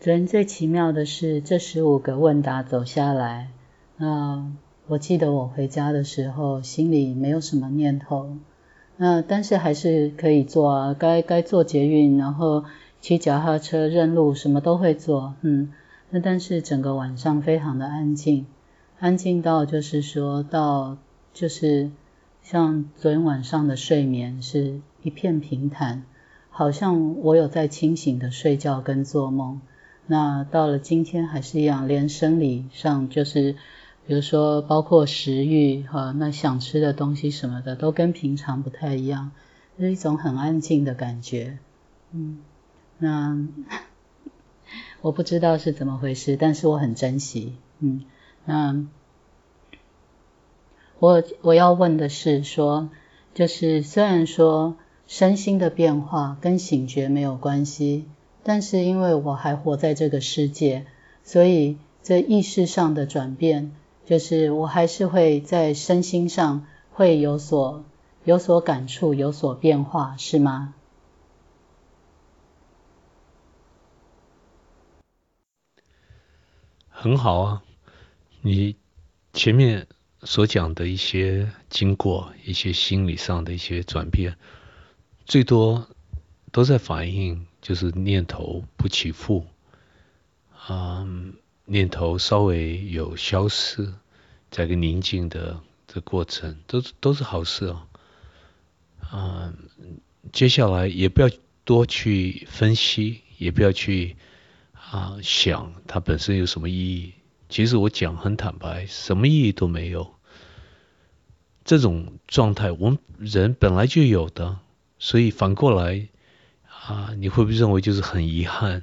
昨天最奇妙的是，这十五个问答走下来，那我记得我回家的时候，心里没有什么念头，那但是还是可以做啊，该该做捷运，然后骑脚踏车认路，什么都会做，嗯，那但是整个晚上非常的安静，安静到就是说到就是像昨天晚上的睡眠是一片平坦，好像我有在清醒的睡觉跟做梦。那到了今天还是一样，连生理上就是，比如说包括食欲哈，那想吃的东西什么的都跟平常不太一样，是一种很安静的感觉，嗯，那我不知道是怎么回事，但是我很珍惜，嗯，那我我要问的是说，就是虽然说身心的变化跟醒觉没有关系。但是因为我还活在这个世界，所以这意识上的转变，就是我还是会在身心上会有所有所感触，有所变化，是吗？很好啊，你前面所讲的一些经过，一些心理上的一些转变，最多都在反映。就是念头不起伏，啊，念头稍微有消失，在个宁静的这过程，都是都是好事哦。啊，接下来也不要多去分析，也不要去啊想它本身有什么意义。其实我讲很坦白，什么意义都没有。这种状态，我们人本来就有的，所以反过来。啊，你会不会认为就是很遗憾？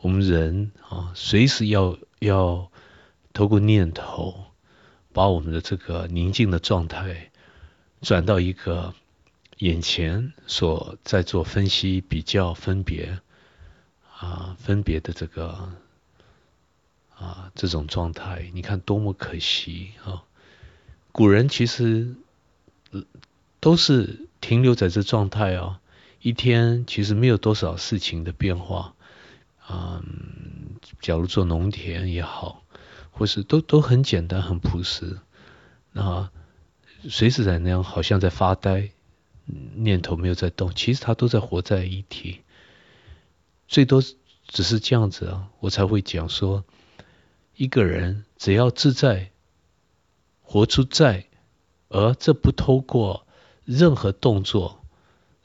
我们人啊，随时要要透过念头，把我们的这个宁静的状态转到一个眼前所在做分析、比较、分别啊，分别的这个啊这种状态，你看多么可惜啊！古人其实都是停留在这状态啊。一天其实没有多少事情的变化，嗯，假如做农田也好，或是都都很简单很朴实，那随时在那样好像在发呆，念头没有在动，其实他都在活在一体，最多只是这样子啊，我才会讲说，一个人只要自在，活出在，而这不透过任何动作。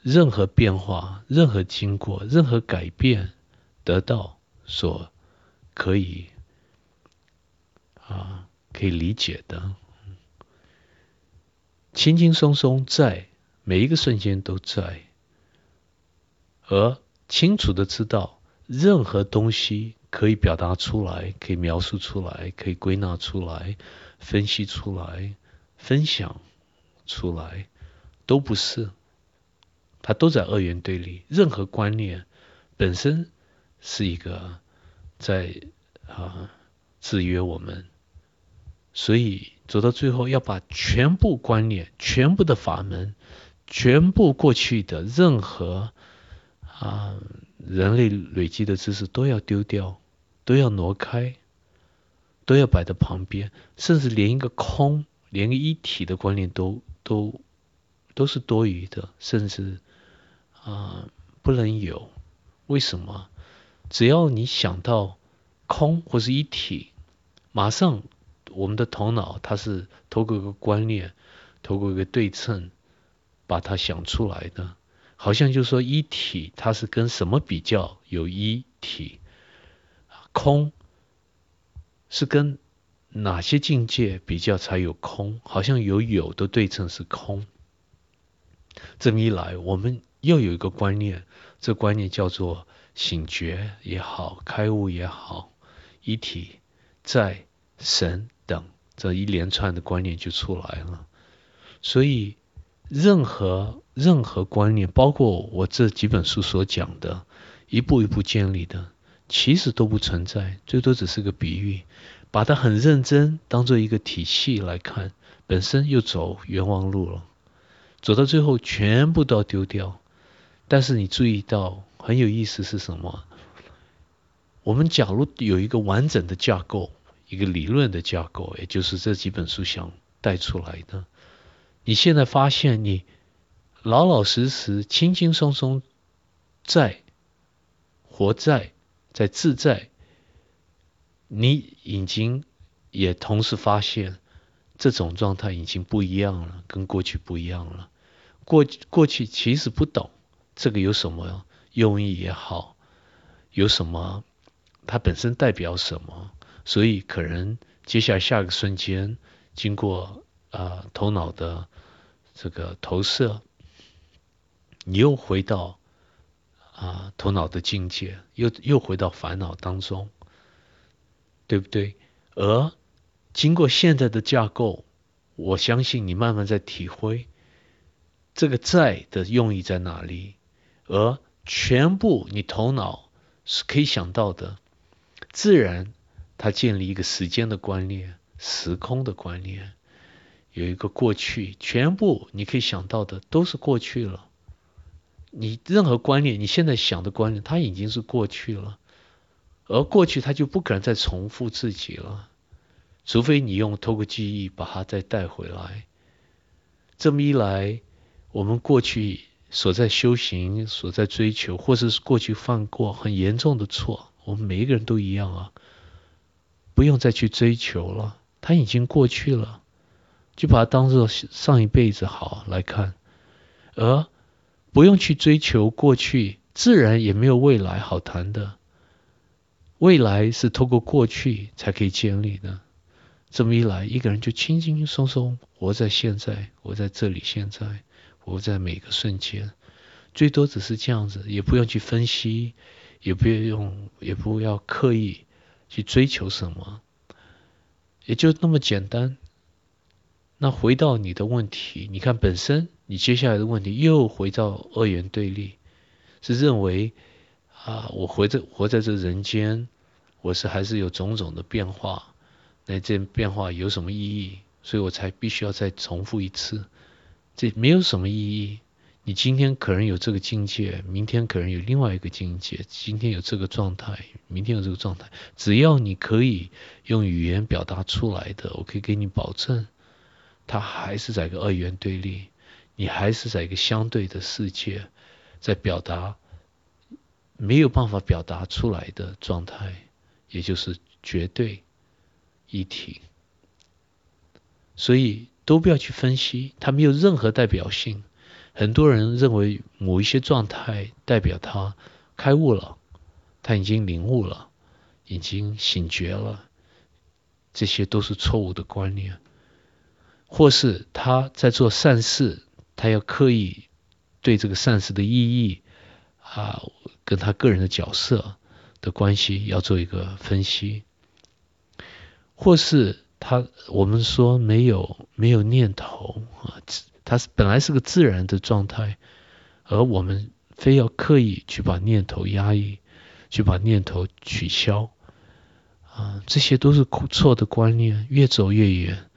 任何变化、任何经过、任何改变，得到所可以啊，可以理解的，轻轻松松在每一个瞬间都在，而清楚的知道任何东西可以表达出来、可以描述出来、可以归纳出来、分析出来、分享出来，都不是。它都在二元对立，任何观念本身是一个在啊制约我们，所以走到最后要把全部观念、全部的法门、全部过去的任何啊人类累积的知识都要丢掉，都要挪开，都要摆在旁边，甚至连一个空、连一体的观念都都都是多余的，甚至。啊，不能有，为什么？只要你想到空或是一体，马上我们的头脑它是透过一个观念，透过一个对称，把它想出来的。好像就说一体它是跟什么比较有一体，空是跟哪些境界比较才有空？好像有有的对称是空。这么一来，我们。又有一个观念，这观念叫做醒觉也好，开悟也好，一体在神等这一连串的观念就出来了。所以，任何任何观念，包括我这几本书所讲的，一步一步建立的，其实都不存在，最多只是个比喻。把它很认真当做一个体系来看，本身又走冤枉路了，走到最后全部都要丢掉。但是你注意到很有意思是什么？我们假如有一个完整的架构，一个理论的架构，也就是这几本书想带出来的，你现在发现你老老实实、轻轻松松在活在在自在，你已经也同时发现这种状态已经不一样了，跟过去不一样了。过过去其实不懂这个有什么用意也好，有什么。它本身代表什么？所以可能接下来下个瞬间，经过啊头脑的这个投射，你又回到啊头脑的境界，又又回到烦恼当中，对不对？而经过现在的架构，我相信你慢慢在体会这个在的用意在哪里，而全部你头脑是可以想到的。自然，它建立一个时间的观念、时空的观念，有一个过去，全部你可以想到的都是过去了。你任何观念，你现在想的观念，它已经是过去了，而过去它就不可能再重复自己了，除非你用透过记忆把它再带回来。这么一来，我们过去所在修行、所在追求，或者是过去犯过很严重的错。我们每一个人都一样啊，不用再去追求了，它已经过去了，就把它当做上一辈子好来看，而不用去追求过去，自然也没有未来好谈的。未来是透过过去才可以建立的，这么一来，一个人就轻轻松松活在现在，活在这里，现在活在每个瞬间，最多只是这样子，也不用去分析。也不用，也不要刻意去追求什么，也就那么简单。那回到你的问题，你看本身你接下来的问题又回到二元对立，是认为啊，我活着活在这人间，我是还是有种种的变化，那这变化有什么意义？所以我才必须要再重复一次，这没有什么意义。你今天可能有这个境界，明天可能有另外一个境界。今天有这个状态，明天有这个状态。只要你可以用语言表达出来的，我可以给你保证，它还是在一个二元对立，你还是在一个相对的世界，在表达没有办法表达出来的状态，也就是绝对一体。所以都不要去分析，它没有任何代表性。很多人认为某一些状态代表他开悟了，他已经领悟了，已经醒觉了，这些都是错误的观念。或是他在做善事，他要刻意对这个善事的意义啊，跟他个人的角色的关系要做一个分析。或是他我们说没有没有念头啊。它是本来是个自然的状态，而我们非要刻意去把念头压抑，去把念头取消，啊，这些都是错的观念，越走越远。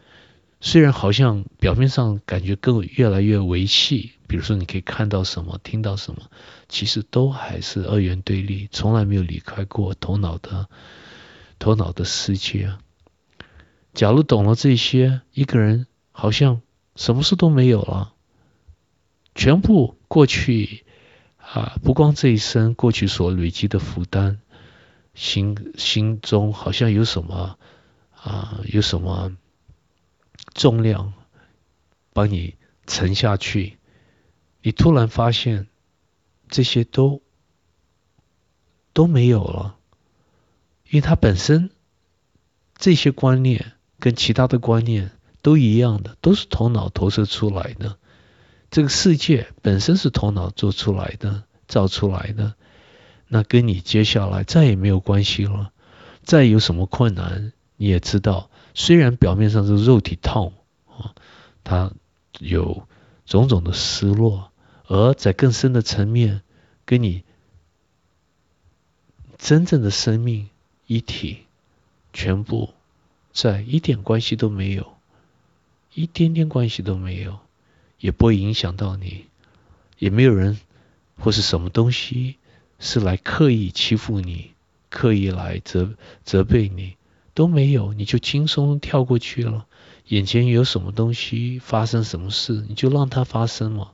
虽然好像表面上感觉更越来越维系，比如说你可以看到什么，听到什么，其实都还是二元对立，从来没有离开过头脑的头脑的世界。假如懂了这些，一个人好像。什么事都没有了，全部过去啊，不光这一生过去所累积的负担，心心中好像有什么啊，有什么重量帮你沉下去，你突然发现这些都都没有了，因为它本身这些观念跟其他的观念。都一样的，都是头脑投射出来的。这个世界本身是头脑做出来的、造出来的，那跟你接下来再也没有关系了。再有什么困难，你也知道，虽然表面上是肉体痛啊，它有种种的失落，而在更深的层面，跟你真正的生命一体，全部在一点关系都没有。一点点关系都没有，也不会影响到你，也没有人或是什么东西是来刻意欺负你、刻意来责责备你，都没有，你就轻松跳过去了。眼前有什么东西发生什么事，你就让它发生嘛，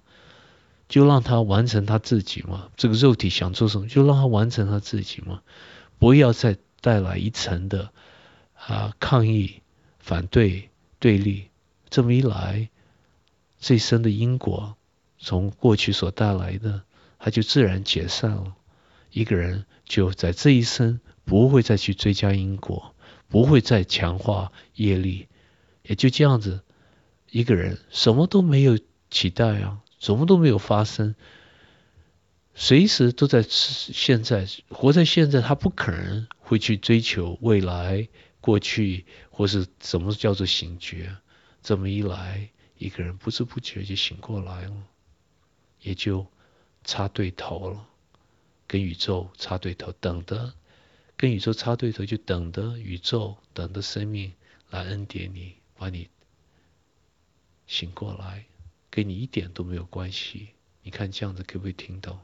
就让它完成它自己嘛。这个肉体想做什么，就让它完成它自己嘛，不要再带来一层的啊抗议、反对、对立。这么一来，这一生的因果从过去所带来的，它就自然解散了。一个人就在这一生不会再去追加因果，不会再强化业力，也就这样子，一个人什么都没有期待啊，什么都没有发生，随时都在现在活在现在，他不可能会去追求未来、过去或是什么叫做醒觉。这么一来，一个人不知不觉就醒过来了，也就插对头了，跟宇宙插对头，等的跟宇宙插对头，就等的宇宙，等的生命来恩典你，把你醒过来，跟你一点都没有关系。你看这样子可不可以听到？